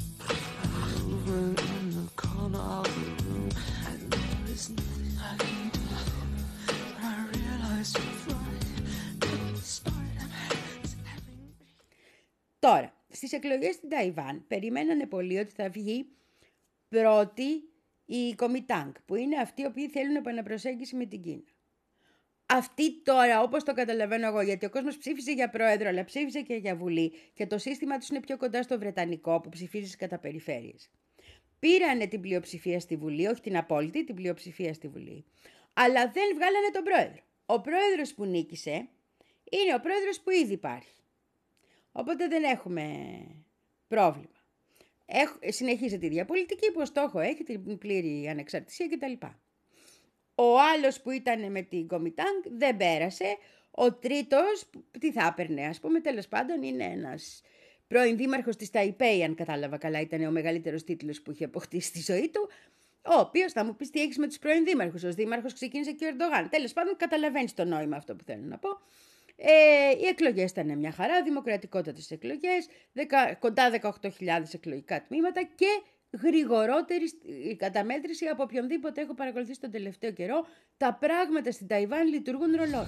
over in the corner of the room. And there is nothing I can do. I realize you're right. The Spider-Man is having Τώρα, στις εκλογές στην Ταϊβάν περιμένανε πολύ ότι θα βγει πρώτη η Κομιτάνκ, που είναι αυτοί οι οποίοι θέλουν επαναπροσέγγιση με την Κίνα. Αυτή τώρα, όπως το καταλαβαίνω εγώ, γιατί ο κόσμος ψήφισε για πρόεδρο, αλλά ψήφισε και για βουλή και το σύστημα τους είναι πιο κοντά στο Βρετανικό που ψηφίζεις κατά περιφέρειες. Πήρανε την πλειοψηφία στη Βουλή, όχι την απόλυτη, την πλειοψηφία στη Βουλή, αλλά δεν βγάλανε τον πρόεδρο. Ο πρόεδρος που νίκησε είναι ο πρόεδρος που ήδη υπάρχει. Οπότε δεν έχουμε πρόβλημα. Έχ, συνεχίζεται η διαπολιτική που ως στόχο έχει την πλήρη ανεξαρτησία κτλ. Ο άλλος που ήταν με την Κομιτάνγκ δεν πέρασε. Ο τρίτος, που- τι θα έπαιρνε ας πούμε, τέλος πάντων είναι ένας πρώην δήμαρχος της Ταϊπέη, αν κατάλαβα καλά, ήταν ο μεγαλύτερος τίτλος που είχε αποκτήσει στη ζωή του, ο οποίος θα μου πεις τι έχεις με τους πρώην δήμαρχους. Ω δήμαρχος ξεκίνησε και ο Ερντογάν. Τέλος πάντων, καταλαβαίνεις το νόημα αυτό που θέλω να πω. Ε, οι εκλογές ήταν μια χαρά, δημοκρατικότατες εκλογές, κοντά 18.000 εκλογικά τμήματα και γρηγορότερη σ- η καταμέτρηση από οποιονδήποτε έχω παρακολουθήσει τον τελευταίο καιρό. Τα πράγματα στην Ταϊβάν λειτουργούν ρολόι.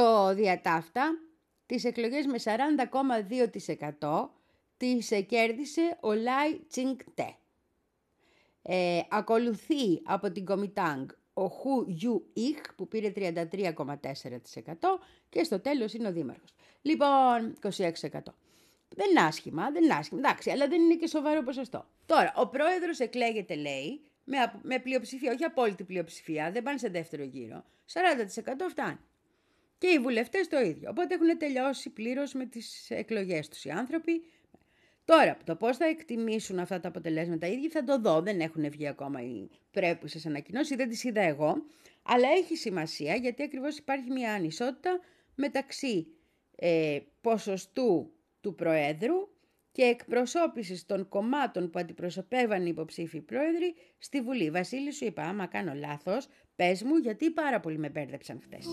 Στο διατάφτα, τις εκλογές με 40,2% τις ε, κέρδισε ο Λάι Τσινγκ Τε. Ε, ακολουθεί από την Κομιτάνγκ ο Χου Ιου Ιχ που πήρε 33,4% και στο τέλος είναι ο Δήμαρχος. Λοιπόν, 26%. Δεν είναι άσχημα, δεν είναι άσχημα, εντάξει, αλλά δεν είναι και σοβαρό ποσοστό. Τώρα, ο πρόεδρος εκλέγεται, λέει, με, απ- με πλειοψηφία, όχι απόλυτη πλειοψηφία, δεν πάνε σε δεύτερο γύρο. 40% φτάνει. Και οι βουλευτές το ίδιο. Οπότε έχουν τελειώσει πλήρως με τις εκλογές τους οι άνθρωποι. Τώρα, το πώς θα εκτιμήσουν αυτά τα αποτελέσματα οι ίδιοι θα το δω. Δεν έχουν βγει ακόμα οι πρέπουσες ανακοινώσεις, δεν τις είδα εγώ. Αλλά έχει σημασία γιατί ακριβώς υπάρχει μια ανισότητα μεταξύ ε, ποσοστού του Προέδρου και εκπροσώπησης των κομμάτων που αντιπροσωπεύαν οι υποψήφοι πρόεδροι στη Βουλή. Βασίλη, σου είπα, άμα κάνω λάθος, πες μου γιατί πάρα πολύ με μπέρδεψαν χτες.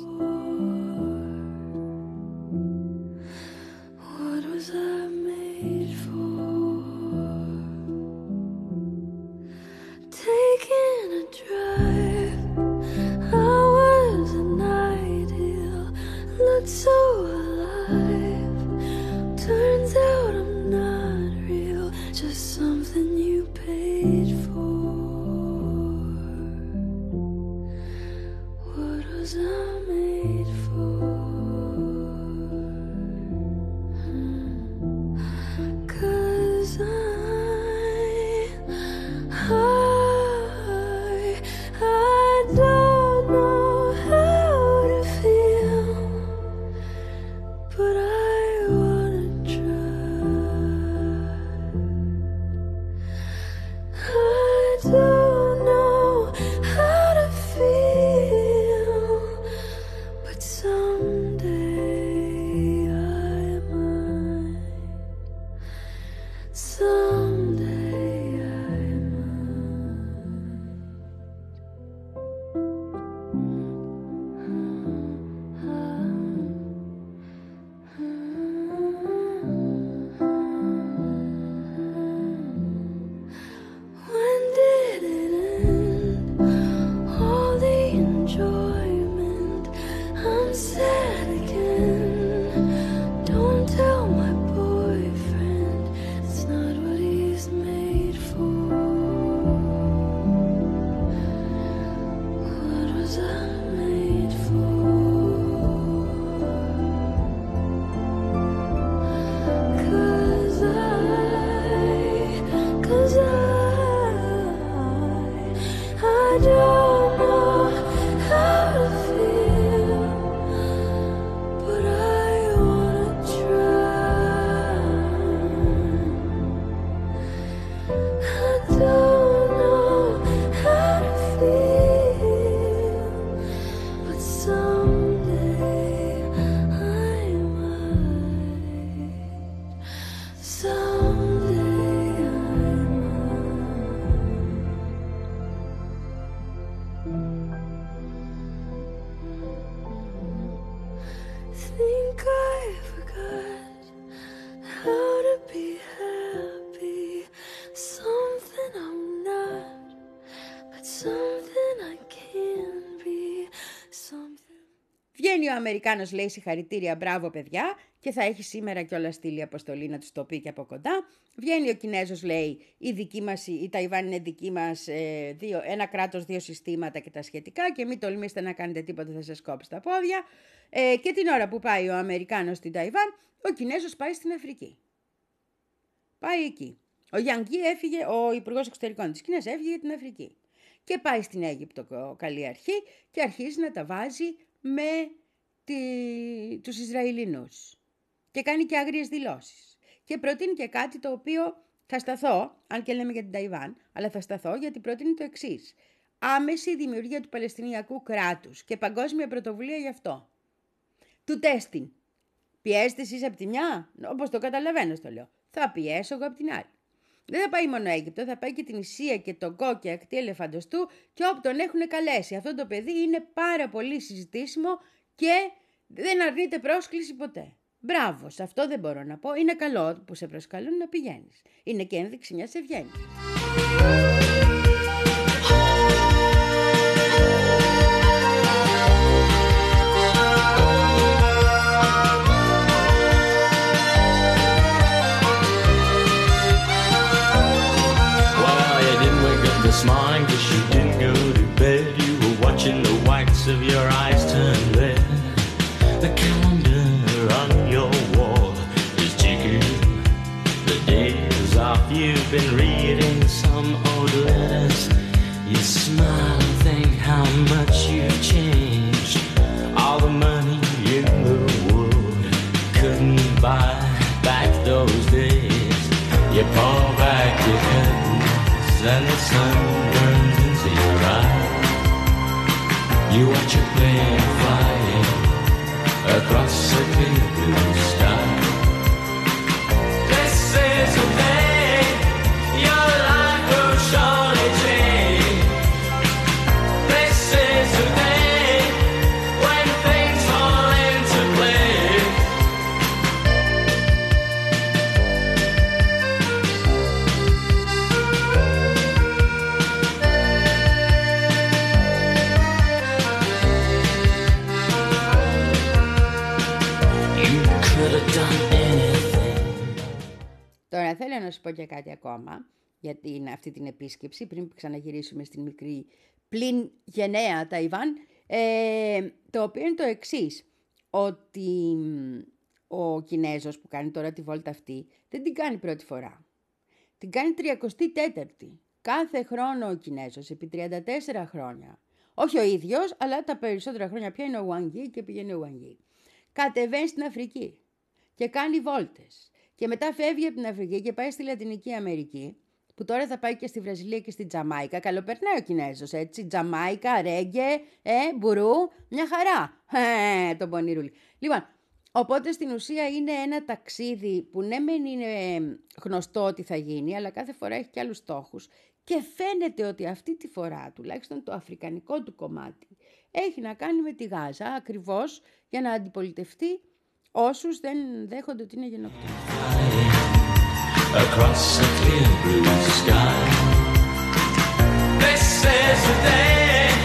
I made for? Taking a drive, looked so Αμερικάνος λέει συγχαρητήρια, μπράβο παιδιά και θα έχει σήμερα κιόλα στείλει αποστολή να τους το πει και από κοντά. Βγαίνει ο Κινέζος λέει η, δική μας, η Ταϊβάν είναι δική μας ε, δύο, ένα κράτος, δύο συστήματα και τα σχετικά και μην τολμήσετε να κάνετε τίποτα θα σας κόψει τα πόδια. Ε, και την ώρα που πάει ο Αμερικάνος στην Ταϊβάν, ο Κινέζος πάει στην Αφρική. Πάει εκεί. Ο Γιάνγκη έφυγε, ο Υπουργός Εξωτερικών της Κίνα έφυγε για την Αφρική. Και πάει στην Αίγυπτο ο καλή αρχή και αρχίζει να τα βάζει με τη... τους Ισραηλινούς. Και κάνει και άγριες δηλώσεις. Και προτείνει και κάτι το οποίο θα σταθώ, αν και λέμε για την Ταϊβάν, αλλά θα σταθώ γιατί προτείνει το εξής. Άμεση δημιουργία του Παλαιστινιακού κράτους και παγκόσμια πρωτοβουλία γι' αυτό. Του τέστην. Πιέστε εσείς από τη μια, όπως το καταλαβαίνω στο λέω. Θα πιέσω εγώ από την άλλη. Δεν θα πάει μόνο Αίγυπτο, θα πάει και την Ισία και τον Κό και ακτή ελεφαντοστού και όπου τον έχουν καλέσει. Αυτό το παιδί είναι πάρα πολύ συζητήσιμο και δεν αρνείται πρόσκληση ποτέ. Μπράβο, σε αυτό δεν μπορώ να πω. Είναι καλό που σε προσκαλούν να πηγαίνεις. Είναι και ένδειξη μιας ευγένειας. Πω και κάτι ακόμα για την, αυτή την επίσκεψη πριν ξαναγυρίσουμε στην μικρή πλην γενναία Ταϊβάν ε, το οποίο είναι το εξής ότι μ, ο Κινέζος που κάνει τώρα τη βόλτα αυτή δεν την κάνει πρώτη φορά. Την κάνει 34η. Κάθε χρόνο ο Κινέζος επί 34 χρόνια. Όχι ο ίδιος, αλλά τα περισσότερα χρόνια πια είναι ο Ουαγγί και πηγαίνει ο Ουαγγί. Κατεβαίνει στην Αφρική και κάνει βόλτες. Και μετά φεύγει από την Αφρική και πάει στη Λατινική Αμερική, που τώρα θα πάει και στη Βραζιλία και στη Τζαμάικα. Καλοπερνάει ο Κινέζος, έτσι. Τζαμάικα, ρέγγε, ε, μπουρού, μια χαρά. Ε, το πονηρούλι. Λοιπόν, οπότε στην ουσία είναι ένα ταξίδι που ναι μεν είναι γνωστό ότι θα γίνει, αλλά κάθε φορά έχει και άλλους στόχους. Και φαίνεται ότι αυτή τη φορά, τουλάχιστον το αφρικανικό του κομμάτι, έχει να κάνει με τη Γάζα, ακριβώς για να αντιπολιτευτεί όσους δεν δέχονται ότι είναι γενοκτονία. across a clear blue sky. This is the day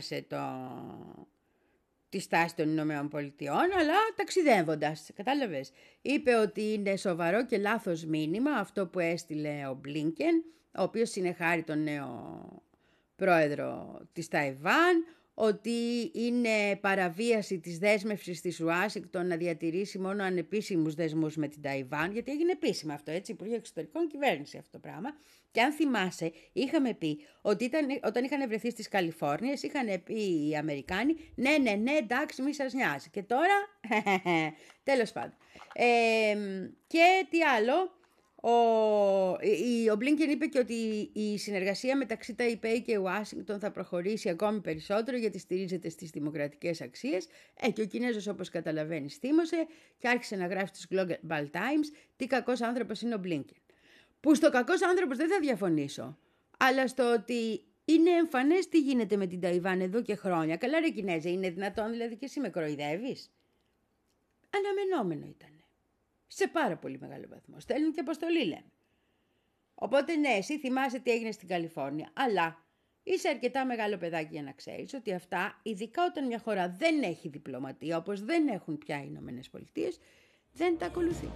σχολίασε το, τη στάση των Ηνωμένων Πολιτειών, αλλά ταξιδεύοντας, κατάλαβες. Είπε ότι είναι σοβαρό και λάθος μήνυμα αυτό που έστειλε ο Μπλίνκεν, ο οποίος συνεχάρει τον νέο πρόεδρο της Ταϊβάν, ότι είναι παραβίαση της δέσμευσης της Ουάσιγκτον να διατηρήσει μόνο ανεπίσημους δεσμούς με την Ταϊβάν, γιατί έγινε επίσημα αυτό, έτσι, Υπουργείο Εξωτερικών Κυβέρνηση αυτό το πράγμα. Και αν θυμάσαι, είχαμε πει ότι ήταν, όταν είχαν βρεθεί στις Καλιφόρνιες, είχαν πει οι Αμερικάνοι, ναι, ναι, ναι, εντάξει, μη σας νοιάζει. Και τώρα, *laughs* τέλος πάντων. Ε, και τι άλλο, ο, η- ο Μπλίνκεν είπε και ότι η συνεργασία μεταξύ Ταϊπέη και Ουάσιγκτον θα προχωρήσει ακόμη περισσότερο γιατί στηρίζεται στις δημοκρατικές αξίες. Ε, και ο Κινέζος όπως καταλαβαίνεις θύμωσε και άρχισε να γράφει στους Global Times τι κακός άνθρωπος είναι ο Μπλίνκεν. Που στο κακός άνθρωπος δεν θα διαφωνήσω, αλλά στο ότι είναι εμφανές τι γίνεται με την Ταϊβάν εδώ και χρόνια. Καλά ρε Κινέζε, είναι δυνατόν δηλαδή και εσύ με κροϊδεύεις. Αναμενόμενο ήταν. Σε πάρα πολύ μεγάλο βαθμό. Στέλνουν και αποστολή λέμε. Οπότε ναι, εσύ θυμάσαι τι έγινε στην Καλιφόρνια, αλλά είσαι αρκετά μεγάλο παιδάκι για να ξέρεις ότι αυτά, ειδικά όταν μια χώρα δεν έχει διπλωματία, όπως δεν έχουν πια οι Ηνωμένες Πολιτείες, δεν τα ακολουθεί.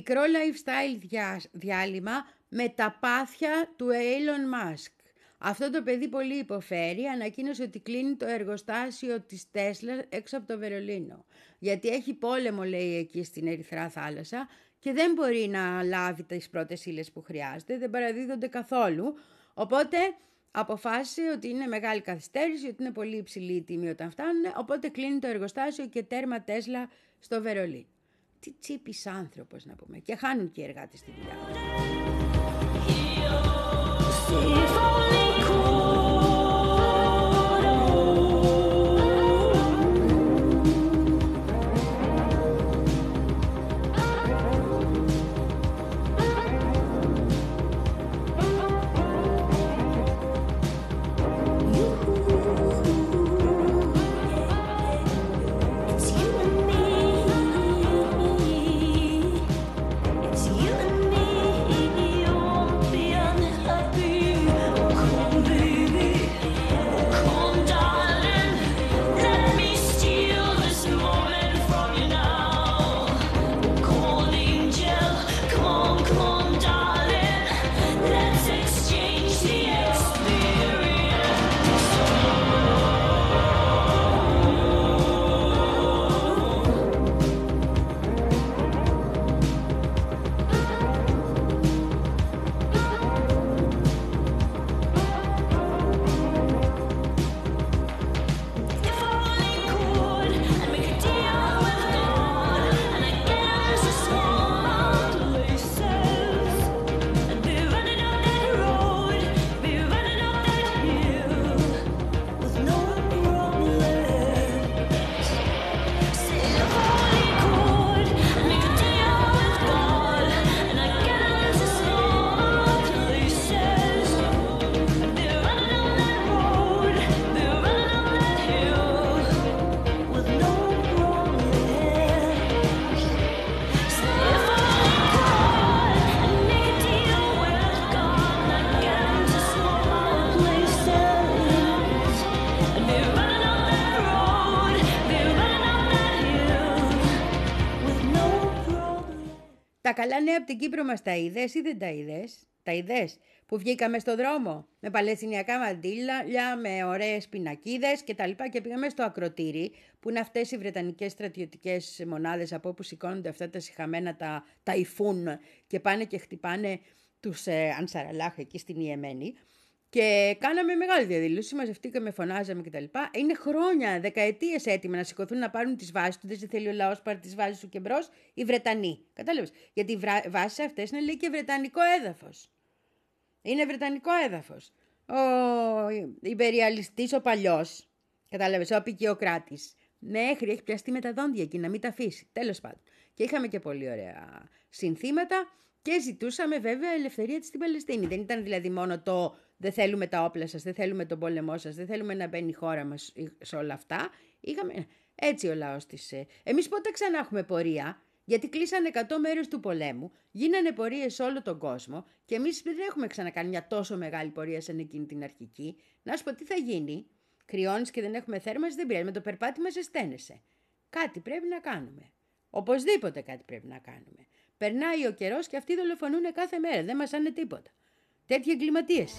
Μικρό lifestyle διά- διάλειμμα με τα πάθια του Elon Musk. Αυτό το παιδί πολύ υποφέρει, ανακοίνωσε ότι κλείνει το εργοστάσιο της Τέσλα έξω από το Βερολίνο. Γιατί έχει πόλεμο, λέει, εκεί στην Ερυθρά θάλασσα και δεν μπορεί να λάβει τις πρώτες ύλες που χρειάζεται, δεν παραδίδονται καθόλου. Οπότε αποφάσισε ότι είναι μεγάλη καθυστέρηση, ότι είναι πολύ υψηλή η τιμή όταν φτάνουν, οπότε κλείνει το εργοστάσιο και τέρμα Τέσλα στο Βερολίνο. Τι τσίπης άνθρωπος να πούμε. Και χάνουν και οι εργάτες τη δουλειά. Καλά νέα από την Κύπρο μας τα είδες ή δεν τα είδες; Τα είδες που βγήκαμε στο δρόμο με παλαιστινιακά μαντήλια, με ωραίες πινακίδες και τα λοιπά και πήγαμε στο ακροτήρι που είναι αυτές οι βρετανικές στρατιωτικές μονάδες από όπου σηκώνονται αυτά τα συχαμένα τα ταϊφούν και πάνε και χτυπάνε τους ε, Ανσαραλάχ εκεί στην Ιεμένη. Και κάναμε μεγάλη διαδήλωση, μαζευτήκαμε, φωνάζαμε κτλ. Είναι χρόνια, δεκαετίες έτοιμα να σηκωθούν να πάρουν τις βάσεις τους. Δεν θέλει ο λαός πάρει τις βάσεις του και μπρος, οι Βρετανοί. Κατάλαβες. Γιατί οι βάσεις αυτές είναι λέει και βρετανικό έδαφος. Είναι βρετανικό έδαφος. Ο υπεριαλιστής, ο παλιός, κατάλαβες, ο απεικιοκράτης, μέχρι έχει πιαστεί με τα δόντια εκεί να μην τα αφήσει. Τέλος πάντων. Και είχαμε και πολύ ωραία συνθήματα και ζητούσαμε βέβαια ελευθερία της στην Παλαιστίνη. Δεν ήταν δηλαδή μόνο το δεν θέλουμε τα όπλα σας, δεν θέλουμε τον πόλεμό σας, δεν θέλουμε να μπαίνει η χώρα μας σε όλα αυτά. Είχαμε... Έτσι ο λαός της... ε. Εμείς πότε ξανά έχουμε πορεία, γιατί κλείσανε 100 μέρες του πολέμου, γίνανε πορείες σε όλο τον κόσμο και εμείς δεν έχουμε ξανακάνει μια τόσο μεγάλη πορεία σαν εκείνη την αρχική. Να σου πω τι θα γίνει; Κρυώνεις και δεν έχουμε θέρμανση, δεν πειράζει. Με το περπάτημα ζεσταίνεσαι. Κάτι πρέπει να κάνουμε. Οπωσδήποτε κάτι πρέπει να κάνουμε. Περνάει ο καιρός και αυτοί δολοφονούν κάθε μέρα. Δεν μας άνε τίποτα. Τέτοιοι εγκληματίες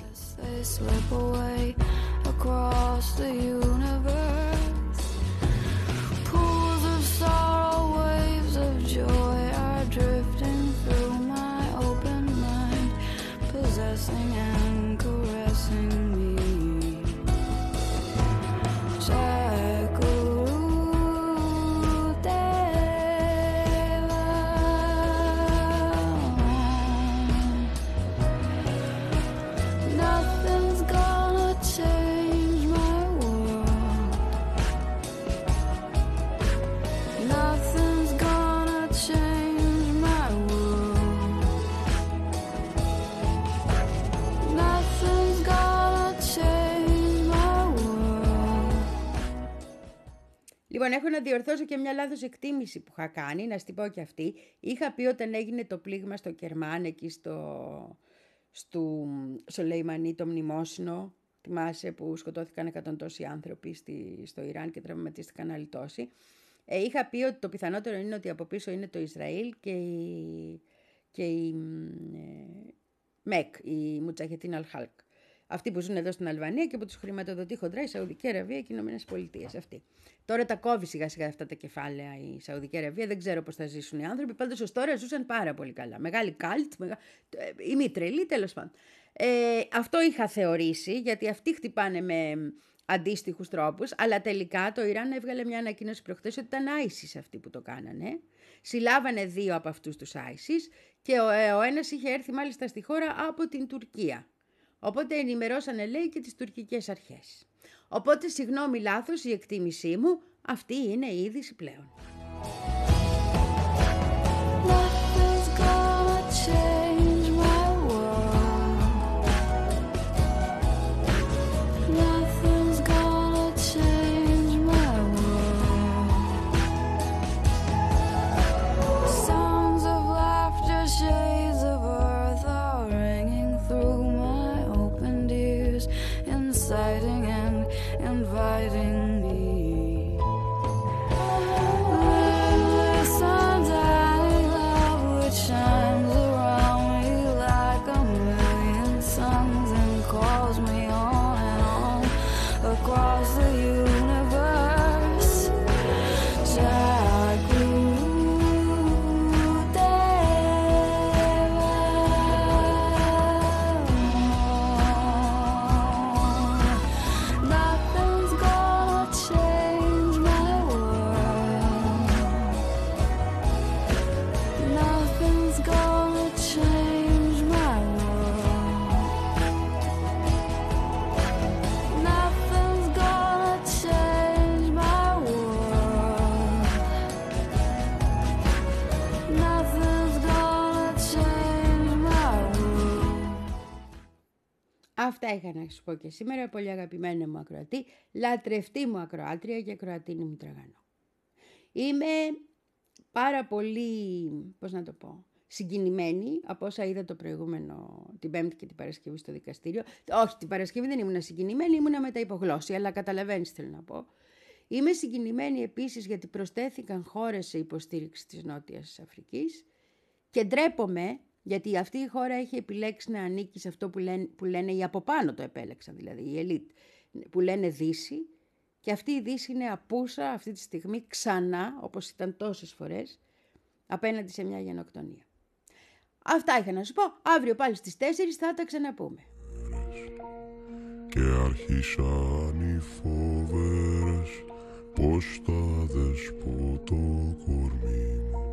έχω να διορθώσω και μια λάθος εκτίμηση που είχα κάνει, να στην πω και αυτή. Είχα πει όταν έγινε το πλήγμα στο Κερμάν, εκεί στο, στο, στο Λεϊμανί, το μνημόσυνο, θυμάσαι που σκοτώθηκαν εκατόν τόσοι άνθρωποι στη, στο Ιράν και τραυματίστηκαν άλλοι τόσοι. Ε, είχα πει ότι το πιθανότερο είναι ότι από πίσω είναι το Ισραήλ και η, και η μ, ε, ΜΕΚ, η Μουτσαχετίν Αλχάλκ. Αυτοί που ζουν εδώ στην Αλβανία και που τους χρηματοδοτεί χοντρά η Σαουδική Αραβία και οι Ηνωμένες Πολιτείες. Αυτοί. Τώρα τα κόβει σιγά σιγά αυτά τα κεφάλαια η Σαουδική Αραβία. Δεν ξέρω πώς θα ζήσουν οι άνθρωποι. Πάντως ως τώρα ζούσαν πάρα πολύ καλά. Μεγάλη κάλτ, μεγα... ε, η μη τρελή τέλος πάντων. Ε, αυτό είχα θεωρήσει γιατί αυτοί χτυπάνε με αντίστοιχους τρόπους, αλλά τελικά το Ιράν έβγαλε μια ανακοίνωση προχθές ότι ήταν ISIS αυτοί που το κάνανε. Συλλάβανε δύο από αυτούς τους ISIS και ο, ε, ο ένας είχε έρθει μάλιστα στη χώρα από την Τουρκία. Οπότε ενημερώσανε λέει και τις τουρκικές αρχές. Οπότε συγγνώμη λάθος η εκτίμησή μου, αυτή είναι η είδηση πλέον. Αυτά είχα να σου πω και σήμερα, πολύ αγαπημένα μου ακροατή, λατρευτή μου ακροάτρια και ακροατίνη μου τραγανό. Είμαι πάρα πολύ, πώς να το πω, συγκινημένη από όσα είδα το προηγούμενο, την Πέμπτη και την Παρασκευή στο δικαστήριο. Όχι, την Παρασκευή δεν ήμουν συγκινημένη, ήμουν με τα υπογλώσσια, αλλά καταλαβαίνεις τι θέλω να πω. Είμαι συγκινημένη επίσης γιατί προσθέθηκαν χώρες σε υποστήριξη της Νότιας Αφρικής Και ντρέπομαι γιατί αυτή η χώρα έχει επιλέξει να ανήκει σε αυτό που λένε, που λένε οι από πάνω το επέλεξαν, δηλαδή η ελίτ, που λένε Δύση. Και αυτή η Δύση είναι απούσα αυτή τη στιγμή ξανά, όπως ήταν τόσες φορές, απέναντι σε μια γενοκτονία. Αυτά είχα να σου πω. Αύριο πάλι στις 4 θα τα ξαναπούμε. και άρχισαν οι φόβερες πως θα δεσπώ το κορμί μου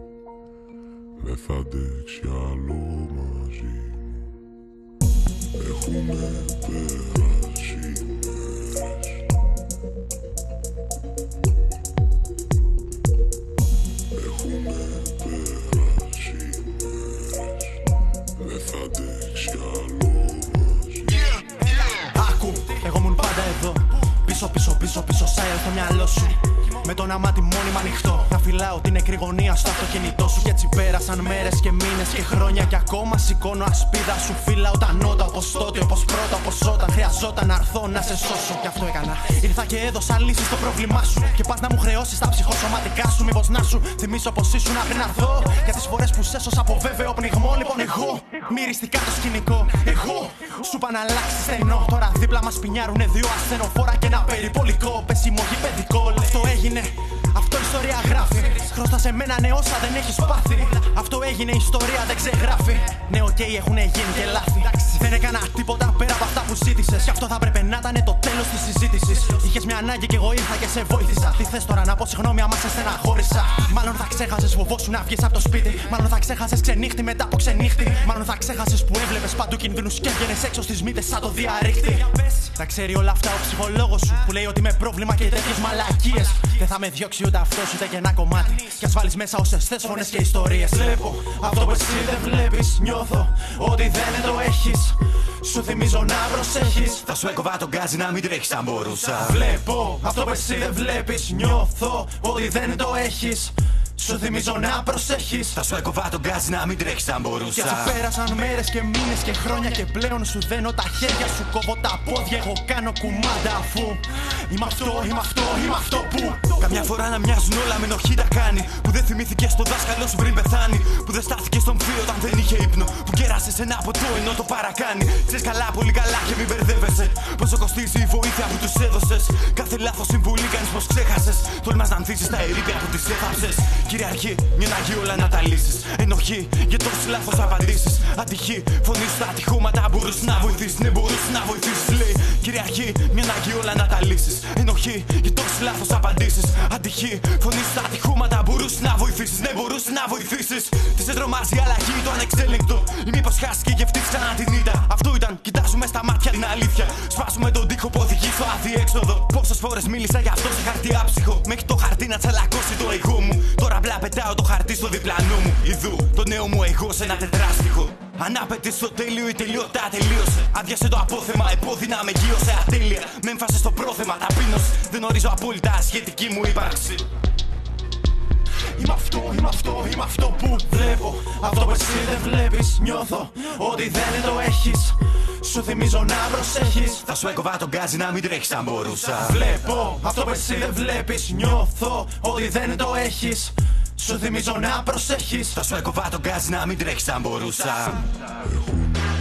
δεν θα αντέξει άλλο μαζί μου. Έχουνε περάσει μέρες Έχουνε περάσει μέρες δεν θα αντέξει άλλο μαζί Άκου, εγώ ήμουν πάντα εδώ. Πίσω, πίσω, πίσω, πίσω, σάιρ στο μυαλό σου. Με το ένα μάτι μόνιμα ανοιχτό. Να φυλάω την εκρηγωνία στο αυτοκίνητό σου. Και έτσι πέρασαν μέρες και μήνες και χρόνια. Και ακόμα σηκώνω ασπίδα σου. Φύλα όταν νότα, όπως τότε, όπως πρώτα, όπως όταν χρειαζόταν να έρθω να σε σώσω. Κι αυτό έκανα. Ήρθα και έδωσα λύση στο πρόβλημά σου. Και πας να μου χρεώσεις τα ψυχοσωματικά σου. Μήπως να σου θυμίσω πως ήσουν πριν έρθω. Για τις φορές που σε σώσα από βέβαιο πνιγμό. Λοιπόν, εγώ μυριστικά το σκηνικό. Εγώ σου είπα να αλλάξεις στενό. Τώρα δίπλα μας σπινιάρουνε δύο ασθενοφόρα και ένα περιπολικό. Πέσιμο γηπεδικό. Λες, Αυτό έγινε. Αυτό ιστορία γράφει. Χρώστα σε μένα ναι όσα δεν έχεις πάθει. Αυτό έγινε ιστορία δεν ξεγράφει. Ναι, οκ, έχουν γίνει και λάθη. Δεν έκανα τίποτα πέρα από αυτά που ζήτησες. Γι' αυτό θα έπρεπε να ήταν το τέλος της συζήτησης. Είχες μια ανάγκη και εγώ ήρθα και σε βοήθησα. Τι θες τώρα να πω συγγνώμη άμα σε στεναχώρησα. Μάλλον θα ξέχασες φοβόσουν να βγεις από το σπίτι. Μάλλον θα ξέχασες ξενύχτη μετά από ξενύχτη. Μάλλον θα ξέχασες που έβλεπες παντού κινδύνους και έβγαινες έξω στις μύτες σαν το διαρρήκτη. Τα ξέρει όλα αυτά ο ψυχολόγος σου που λέει ότι με πρόβλημα και τέτοιες μαλακίες. Δεν θα με διώξει ούτε αυτός ούτε και ένα κομμάτι. Κι ας βάλεις μέσα όσες θες φωνές και ιστορίες. Βλέπω αυτό που εσύ δεν βλέπεις. Νιώθω ότι δεν το έχεις. Σου θυμίζω να προσέχεις. Θα σου έκοβα τον γκάζι να μην τρέχεις αν μπορούσα. Βλέπω αυτό που εσύ δεν βλέπεις. Νιώθω ότι δεν το έχεις. Σου θυμίζω να προσέχεις. Θα σου έκοβα τον γκάζι να μην τρέχεις αν Και μπορούσα. έτσι πέρασαν μέρες και μήνες και χρόνια και πλέον σου δένω τα χέρια σου κόβω τα πόδια. Εγώ κάνω κουμάντα αφού είμαι αυτό, είμαι αυτό, είμαι αυτό που. Καμιά φορά να μοιάζουν όλα με ενοχή τα κάνει. Που δεν θυμήθηκε στο δάσκαλο σου πριν πεθάνει. Που δεν στάθηκε στον φύο όταν δεν είχε ύπνο. Που κέρασες ένα ποτό ενώ το παρακάνει. Ξέρεις καλά, πολύ καλά και μην μπερδεύεσαι. Πόσο κοστίζει η βοήθεια που τους έδωσες. Κάθε λάθος συμβουλή κάνεις πως ξέχασες. Τολμάς να ανθίσει τα ερήπια που τις έθαψε. Κυριαρχεί, μια να όλα να τα λύσεις. Ενοχή για τόσε λάθος απαντήσεις. Ατυχή, φωνής στα ατυχώματα μπορούσε να βοηθήσεις. Ναι, μπορούσε να βοηθήσεις. Λέει, κυριαρχεί, μια να όλα να τα λύσεις. Ενοχή για τόσε λάθος απαντήσεις. Ατυχή, φωνής στα ατυχώματα μπορούσε να βοηθήσεις. Ναι, μπορούσε να βοηθήσεις. Τι σε τρομάζει η αλλαγή, το ανεξέλεγκτο. Ή μήπως χάσει και γευτεί ξανά την ήττα. Αυτό ήταν, κοιτάζουμε στα μάτια την αλήθεια. Σπάσουμε τον τοίχο που οδηγεί στο αδιέξοδο. Πόσες φορές μίλησα για αυτό σε χαρτί άψυχο. Μέχρι το χαρτί να τσαλακώσει το εγώ μου. Τώρα απλά πετάω το χαρτί στο διπλανό μου. Ιδού, το νέο μου εγώ σε ένα τετράστιχο. Αν άπεται στο τέλειο η τελειότητα τελείωσε. Άδειασε το απόθεμα, επώδυνα με γύρωσε ατέλεια. Με έμφαση στο πρόθεμα, ταπείνωση. Δεν ορίζω απόλυτα σχετική μου ύπαρξη. Είμαι αυτό, είμαι αυτό, είμαι αυτό που βλέπω. Αυτό που εσύ δεν βλέπεις. Νιώθω ότι δεν το έχεις. Σου θυμίζω να προσέχεις. Θα σου έκοβα τον γκάζι να μην τρέχεις αν μπορούσα. Βλέπω αυτό που εσύ δεν βλέπεις. Νιώθω ότι δεν το έχεις. Σου θυμίζω να προσέχεις. Θα σου έκοβα τον γκάζι να μην τρέχει αν μπορούσα. Έχουνε